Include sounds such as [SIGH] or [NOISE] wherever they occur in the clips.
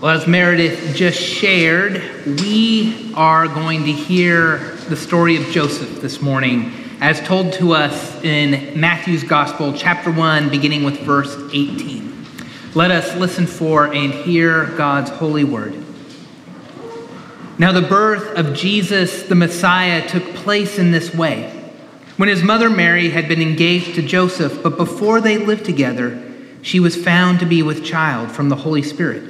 Well, as Meredith just shared, we are going to hear the story of Joseph this morning, as told to us in Matthew's Gospel, chapter 1, beginning with verse 18. Let us listen for and hear God's holy word. Now, the birth of Jesus, the Messiah, took place in this way. When his mother Mary had been engaged to Joseph, but before they lived together, she was found to be with child from the Holy Spirit.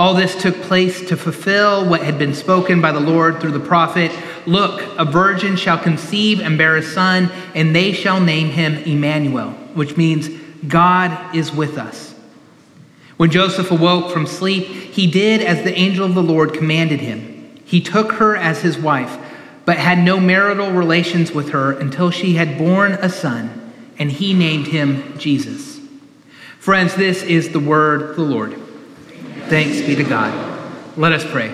All this took place to fulfill what had been spoken by the Lord through the prophet Look, a virgin shall conceive and bear a son, and they shall name him Emmanuel, which means God is with us. When Joseph awoke from sleep, he did as the angel of the Lord commanded him. He took her as his wife, but had no marital relations with her until she had borne a son, and he named him Jesus. Friends, this is the word of the Lord. Thanks be to God. Let us pray.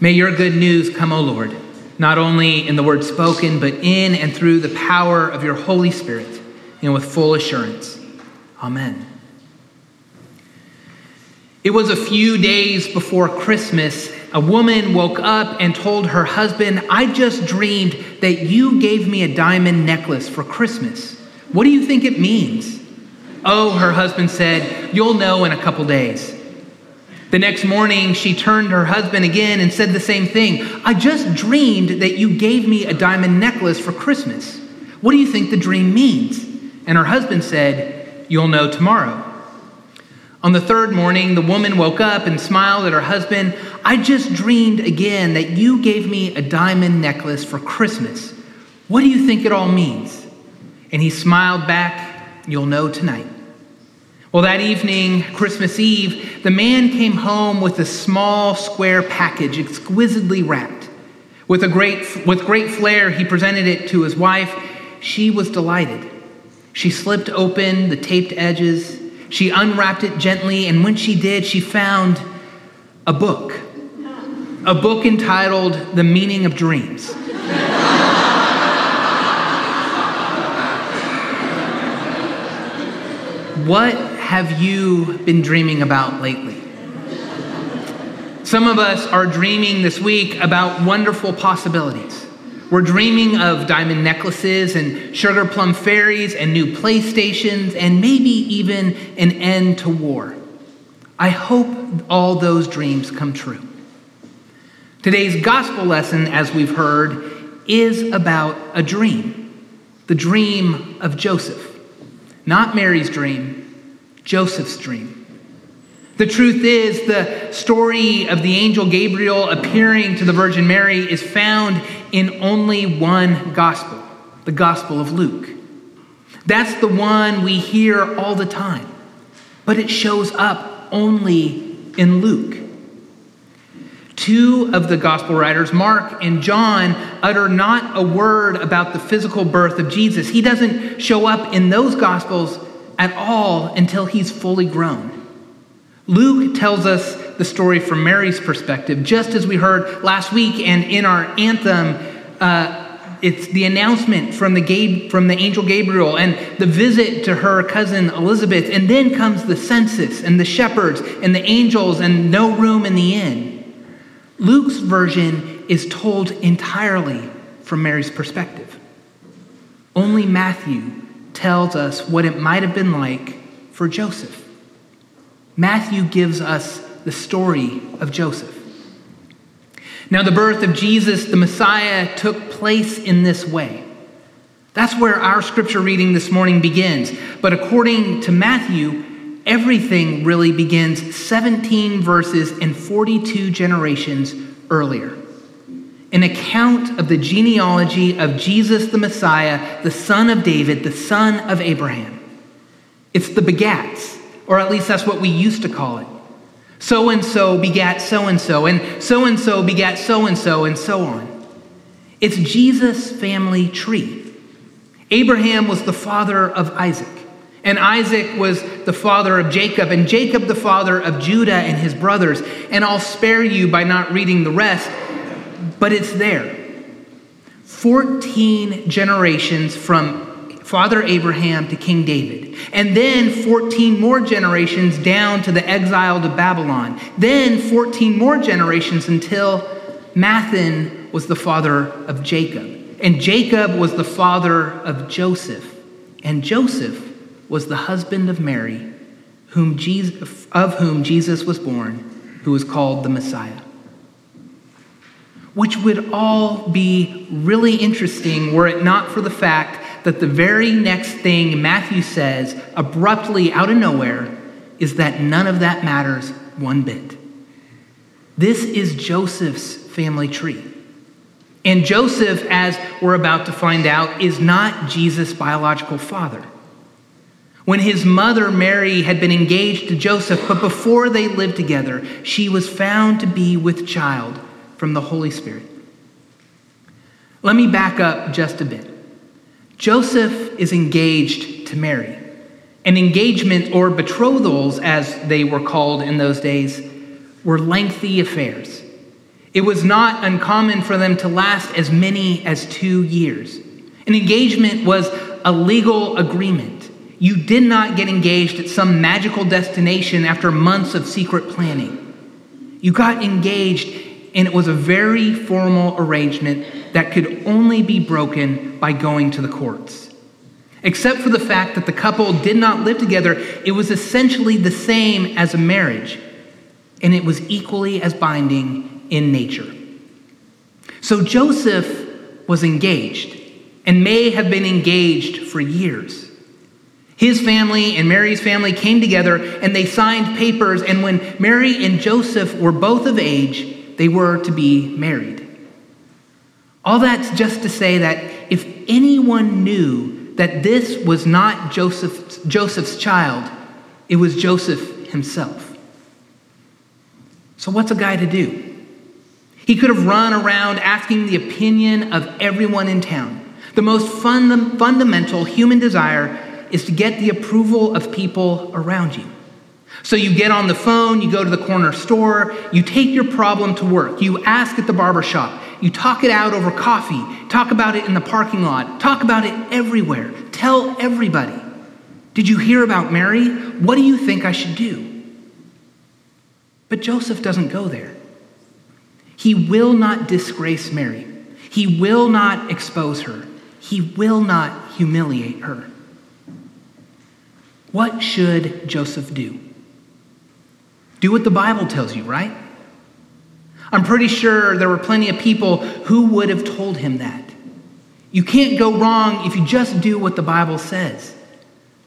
May your good news come, O Lord, not only in the word spoken, but in and through the power of your Holy Spirit, and with full assurance. Amen. It was a few days before Christmas. A woman woke up and told her husband, I just dreamed that you gave me a diamond necklace for Christmas. What do you think it means? Oh, her husband said, You'll know in a couple days. The next morning, she turned her husband again and said the same thing. I just dreamed that you gave me a diamond necklace for Christmas. What do you think the dream means? And her husband said, You'll know tomorrow. On the third morning, the woman woke up and smiled at her husband. I just dreamed again that you gave me a diamond necklace for Christmas. What do you think it all means? And he smiled back, You'll know tonight. Well, that evening, Christmas Eve, the man came home with a small square package, exquisitely wrapped. With, a great, with great flair, he presented it to his wife. She was delighted. She slipped open the taped edges. She unwrapped it gently, and when she did, she found a book. A book entitled The Meaning of Dreams. [LAUGHS] what have you been dreaming about lately? Some of us are dreaming this week about wonderful possibilities. We're dreaming of diamond necklaces and sugar plum fairies and new PlayStations and maybe even an end to war. I hope all those dreams come true. Today's gospel lesson, as we've heard, is about a dream the dream of Joseph. Not Mary's dream, Joseph's dream. The truth is, the story of the angel Gabriel appearing to the Virgin Mary is found in only one gospel, the Gospel of Luke. That's the one we hear all the time, but it shows up only in Luke. Two of the gospel writers, Mark and John, utter not a word about the physical birth of Jesus. He doesn't show up in those gospels at all until he's fully grown. Luke tells us the story from Mary's perspective, just as we heard last week, and in our anthem, uh, it's the announcement from the, Gab- from the angel Gabriel and the visit to her cousin Elizabeth, and then comes the census and the shepherds and the angels and no room in the inn. Luke's version is told entirely from Mary's perspective. Only Matthew tells us what it might have been like for Joseph. Matthew gives us the story of Joseph. Now, the birth of Jesus, the Messiah, took place in this way. That's where our scripture reading this morning begins. But according to Matthew, everything really begins 17 verses and 42 generations earlier an account of the genealogy of Jesus the Messiah, the son of David, the son of Abraham. It's the begats, or at least that's what we used to call it. So and so begat so and so, and so and so begat so and so, and so on. It's Jesus' family tree. Abraham was the father of Isaac, and Isaac was the father of Jacob, and Jacob the father of Judah and his brothers. And I'll spare you by not reading the rest, but it's there. 14 generations from Father Abraham to King David. And then 14 more generations down to the exile to Babylon. Then 14 more generations until Matthan was the father of Jacob. And Jacob was the father of Joseph. And Joseph was the husband of Mary, whom Jesus, of whom Jesus was born, who was called the Messiah which would all be really interesting were it not for the fact that the very next thing Matthew says, abruptly out of nowhere, is that none of that matters one bit. This is Joseph's family tree. And Joseph, as we're about to find out, is not Jesus' biological father. When his mother, Mary, had been engaged to Joseph, but before they lived together, she was found to be with child from the Holy Spirit. Let me back up just a bit. Joseph is engaged to Mary. An engagement or betrothals, as they were called in those days, were lengthy affairs. It was not uncommon for them to last as many as two years. An engagement was a legal agreement. You did not get engaged at some magical destination after months of secret planning. You got engaged, and it was a very formal arrangement that could only be broken by going to the courts. Except for the fact that the couple did not live together, it was essentially the same as a marriage, and it was equally as binding in nature. So Joseph was engaged and may have been engaged for years. His family and Mary's family came together and they signed papers, and when Mary and Joseph were both of age, they were to be married. All that's just to say that if anyone knew that this was not Joseph's, Joseph's child, it was Joseph himself. So, what's a guy to do? He could have run around asking the opinion of everyone in town. The most fund- fundamental human desire is to get the approval of people around you. So you get on the phone, you go to the corner store, you take your problem to work, you ask at the barber shop, you talk it out over coffee, talk about it in the parking lot, talk about it everywhere. Tell everybody. Did you hear about Mary? What do you think I should do? But Joseph doesn't go there. He will not disgrace Mary. He will not expose her. He will not humiliate her. What should Joseph do? Do what the Bible tells you, right? I'm pretty sure there were plenty of people who would have told him that. You can't go wrong if you just do what the Bible says.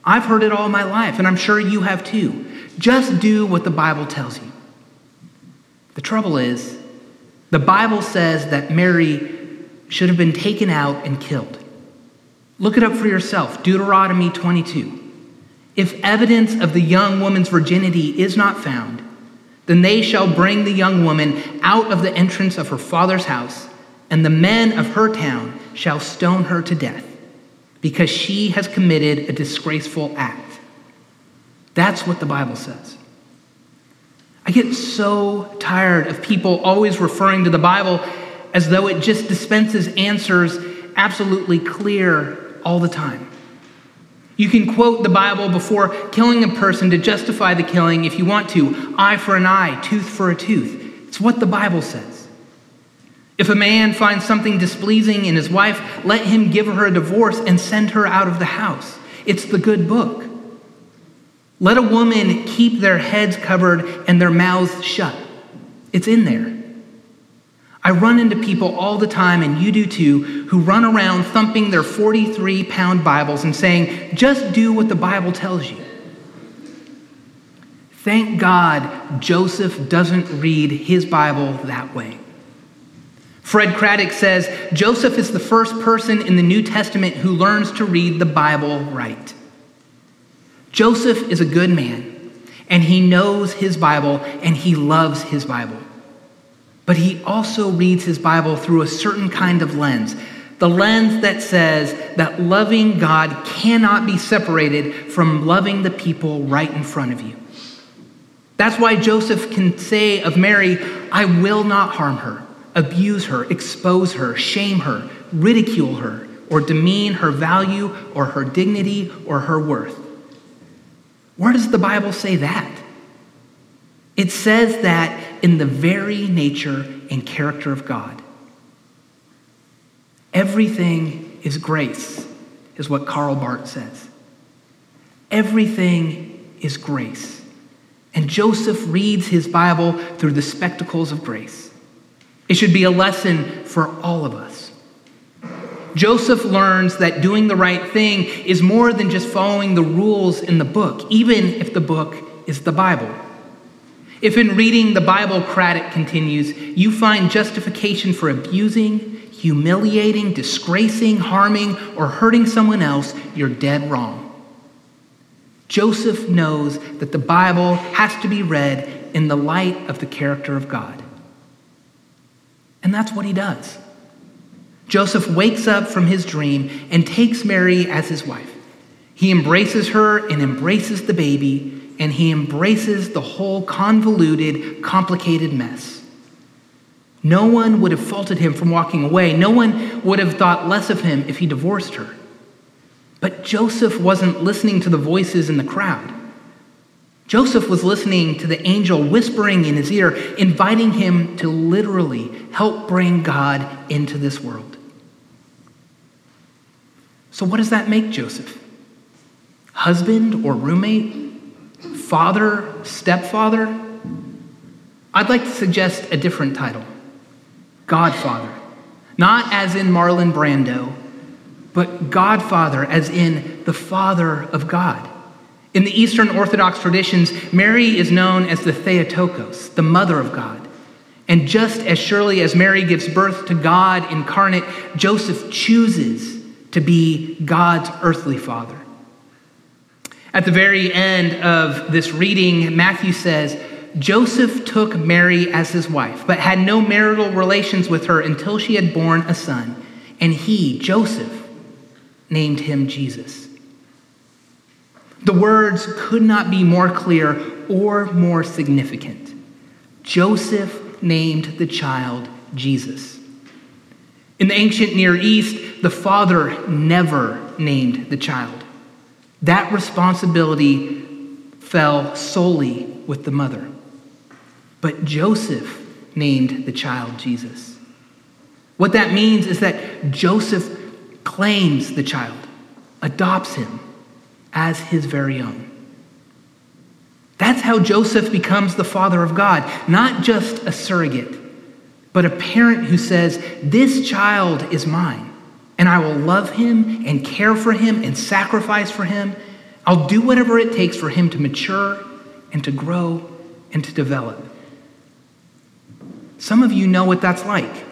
I've heard it all my life, and I'm sure you have too. Just do what the Bible tells you. The trouble is, the Bible says that Mary should have been taken out and killed. Look it up for yourself Deuteronomy 22. If evidence of the young woman's virginity is not found, then they shall bring the young woman out of the entrance of her father's house, and the men of her town shall stone her to death, because she has committed a disgraceful act. That's what the Bible says. I get so tired of people always referring to the Bible as though it just dispenses answers absolutely clear all the time. You can quote the Bible before killing a person to justify the killing if you want to eye for an eye, tooth for a tooth. It's what the Bible says. If a man finds something displeasing in his wife, let him give her a divorce and send her out of the house. It's the good book. Let a woman keep their heads covered and their mouths shut. It's in there. I run into people all the time, and you do too, who run around thumping their 43 pound Bibles and saying, just do what the Bible tells you. Thank God Joseph doesn't read his Bible that way. Fred Craddock says Joseph is the first person in the New Testament who learns to read the Bible right. Joseph is a good man, and he knows his Bible, and he loves his Bible. But he also reads his Bible through a certain kind of lens the lens that says that loving God cannot be separated from loving the people right in front of you. That's why Joseph can say of Mary, I will not harm her, abuse her, expose her, shame her, ridicule her, or demean her value or her dignity or her worth. Where does the Bible say that? It says that in the very nature and character of God. Everything is grace, is what Karl Barth says. Everything is grace. And Joseph reads his Bible through the spectacles of grace. It should be a lesson for all of us. Joseph learns that doing the right thing is more than just following the rules in the book, even if the book is the Bible. If in reading the Bible, Craddock continues, you find justification for abusing, humiliating, disgracing, harming, or hurting someone else, you're dead wrong. Joseph knows that the Bible has to be read in the light of the character of God. And that's what he does. Joseph wakes up from his dream and takes Mary as his wife. He embraces her and embraces the baby, and he embraces the whole convoluted, complicated mess. No one would have faulted him from walking away. No one would have thought less of him if he divorced her. But Joseph wasn't listening to the voices in the crowd. Joseph was listening to the angel whispering in his ear, inviting him to literally help bring God into this world. So, what does that make Joseph? Husband or roommate? Father? Stepfather? I'd like to suggest a different title Godfather. Not as in Marlon Brando, but Godfather as in the Father of God. In the Eastern Orthodox traditions, Mary is known as the Theotokos, the Mother of God. And just as surely as Mary gives birth to God incarnate, Joseph chooses to be God's earthly father. At the very end of this reading, Matthew says, Joseph took Mary as his wife, but had no marital relations with her until she had borne a son. And he, Joseph, named him Jesus. The words could not be more clear or more significant. Joseph named the child Jesus. In the ancient Near East, the father never named the child. That responsibility fell solely with the mother. But Joseph named the child Jesus. What that means is that Joseph claims the child, adopts him as his very own. That's how Joseph becomes the father of God, not just a surrogate, but a parent who says, This child is mine, and I will love him and care for him and sacrifice for him. I'll do whatever it takes for him to mature and to grow and to develop. Some of you know what that's like.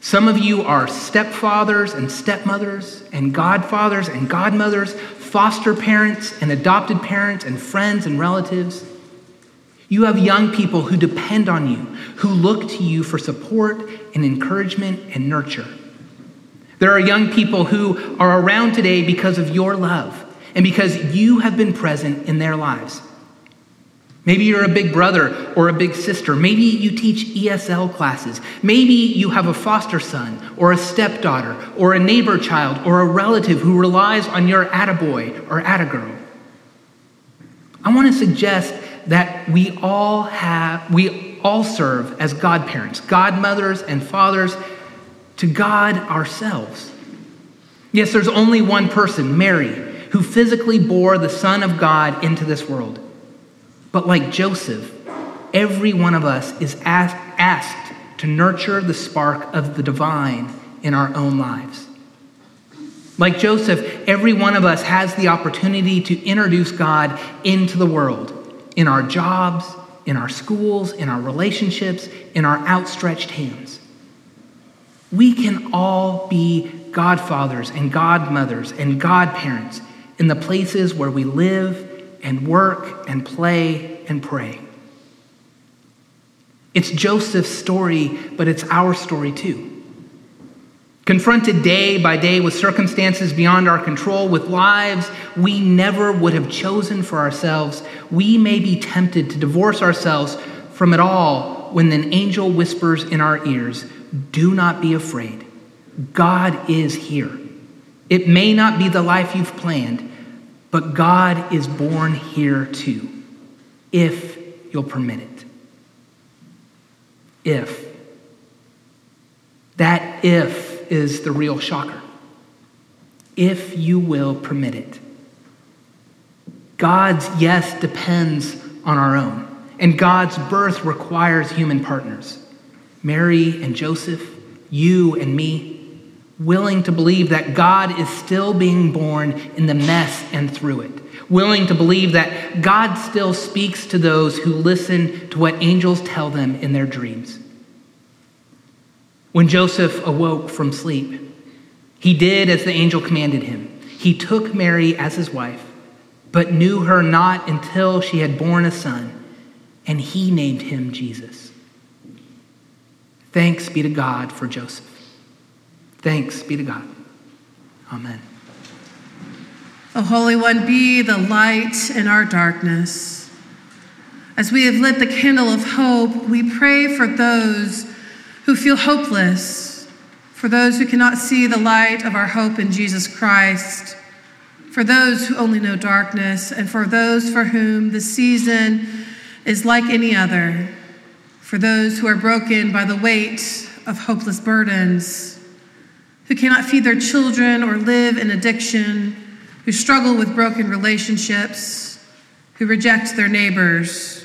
Some of you are stepfathers and stepmothers and godfathers and godmothers, foster parents and adopted parents and friends and relatives. You have young people who depend on you, who look to you for support and encouragement and nurture. There are young people who are around today because of your love and because you have been present in their lives. Maybe you're a big brother or a big sister. Maybe you teach ESL classes. Maybe you have a foster son or a stepdaughter or a neighbor child or a relative who relies on your attaboy or attagirl. I want to suggest that we all have, we all serve as godparents, godmothers and fathers to God ourselves. Yes, there's only one person, Mary, who physically bore the Son of God into this world. But like Joseph, every one of us is asked, asked to nurture the spark of the divine in our own lives. Like Joseph, every one of us has the opportunity to introduce God into the world, in our jobs, in our schools, in our relationships, in our outstretched hands. We can all be godfathers and godmothers and godparents in the places where we live and work and play and pray. It's Joseph's story, but it's our story too. Confronted day by day with circumstances beyond our control, with lives we never would have chosen for ourselves, we may be tempted to divorce ourselves from it all when an angel whispers in our ears, Do not be afraid. God is here. It may not be the life you've planned, but God is born here too, if you'll permit it. If. That if is the real shocker. If you will permit it. God's yes depends on our own, and God's birth requires human partners. Mary and Joseph, you and me, willing to believe that God is still being born in the mess and through it, willing to believe that God still speaks to those who listen to what angels tell them in their dreams. When Joseph awoke from sleep, he did as the angel commanded him. He took Mary as his wife, but knew her not until she had borne a son, and he named him Jesus. Thanks be to God for Joseph. Thanks be to God. Amen. O Holy One, be the light in our darkness. As we have lit the candle of hope, we pray for those who feel hopeless, for those who cannot see the light of our hope in Jesus Christ, for those who only know darkness, and for those for whom the season is like any other, for those who are broken by the weight of hopeless burdens who cannot feed their children or live in addiction, who struggle with broken relationships, who reject their neighbors,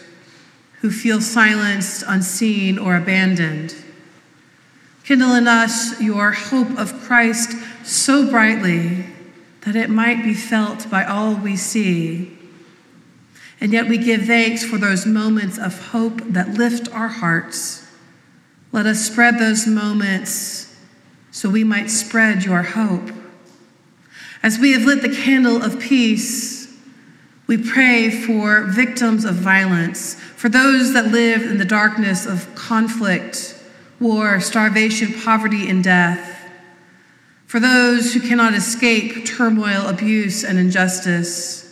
who feel silenced, unseen, or abandoned. Kindle in us your hope of Christ so brightly that it might be felt by all we see. And yet we give thanks for those moments of hope that lift our hearts. Let us spread those moments so we might spread your hope. As we have lit the candle of peace, we pray for victims of violence, for those that live in the darkness of conflict, war, starvation, poverty, and death, for those who cannot escape turmoil, abuse, and injustice,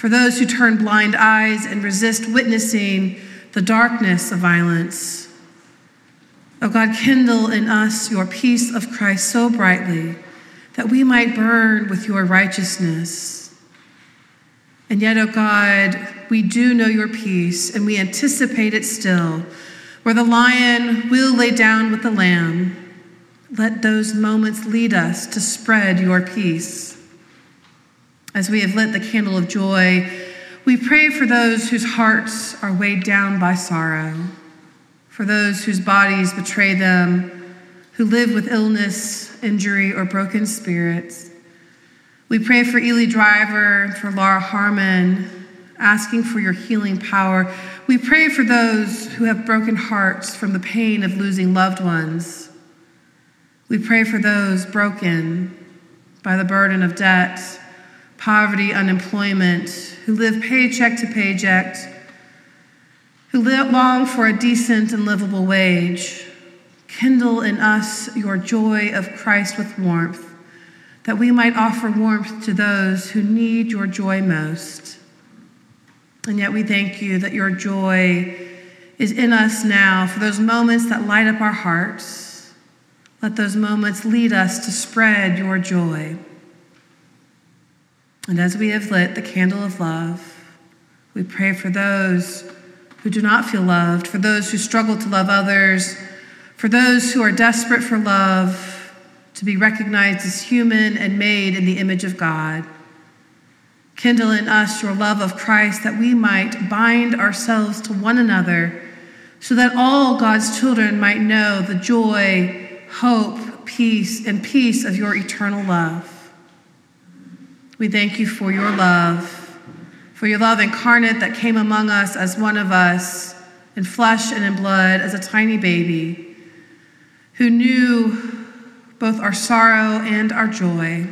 for those who turn blind eyes and resist witnessing the darkness of violence O God, kindle in us your peace of Christ so brightly that we might burn with your righteousness. And yet, O God, we do know your peace and we anticipate it still, where the lion will lay down with the lamb. Let those moments lead us to spread your peace. As we have lit the candle of joy, we pray for those whose hearts are weighed down by sorrow for those whose bodies betray them, who live with illness, injury, or broken spirits. We pray for Ely Driver, and for Laura Harmon, asking for your healing power. We pray for those who have broken hearts from the pain of losing loved ones. We pray for those broken by the burden of debt, poverty, unemployment, who live paycheck to paycheck who long for a decent and livable wage, kindle in us your joy of Christ with warmth, that we might offer warmth to those who need your joy most. And yet we thank you that your joy is in us now for those moments that light up our hearts. Let those moments lead us to spread your joy. And as we have lit the candle of love, we pray for those who do not feel loved, for those who struggle to love others, for those who are desperate for love, to be recognized as human and made in the image of God. Kindle in us your love of Christ that we might bind ourselves to one another so that all God's children might know the joy, hope, peace, and peace of your eternal love. We thank you for your love for your love incarnate that came among us as one of us, in flesh and in blood, as a tiny baby, who knew both our sorrow and our joy.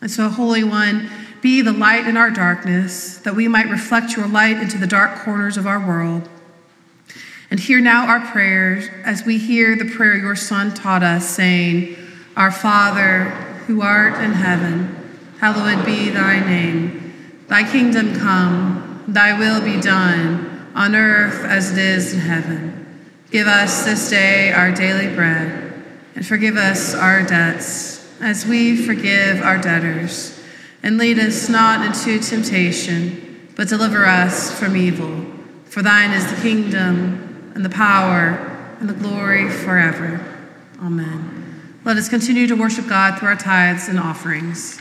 And so, Holy One, be the light in our darkness, that we might reflect your light into the dark corners of our world. And hear now our prayers as we hear the prayer your Son taught us, saying, Our Father, who art in heaven, hallowed be thy name. Thy kingdom come, thy will be done, on earth as it is in heaven. Give us this day our daily bread, and forgive us our debts, as we forgive our debtors and lead us not into temptation, but deliver us from evil. For thine is the kingdom, and the power, and the glory forever. Amen. Let us continue to worship God through our tithes and offerings.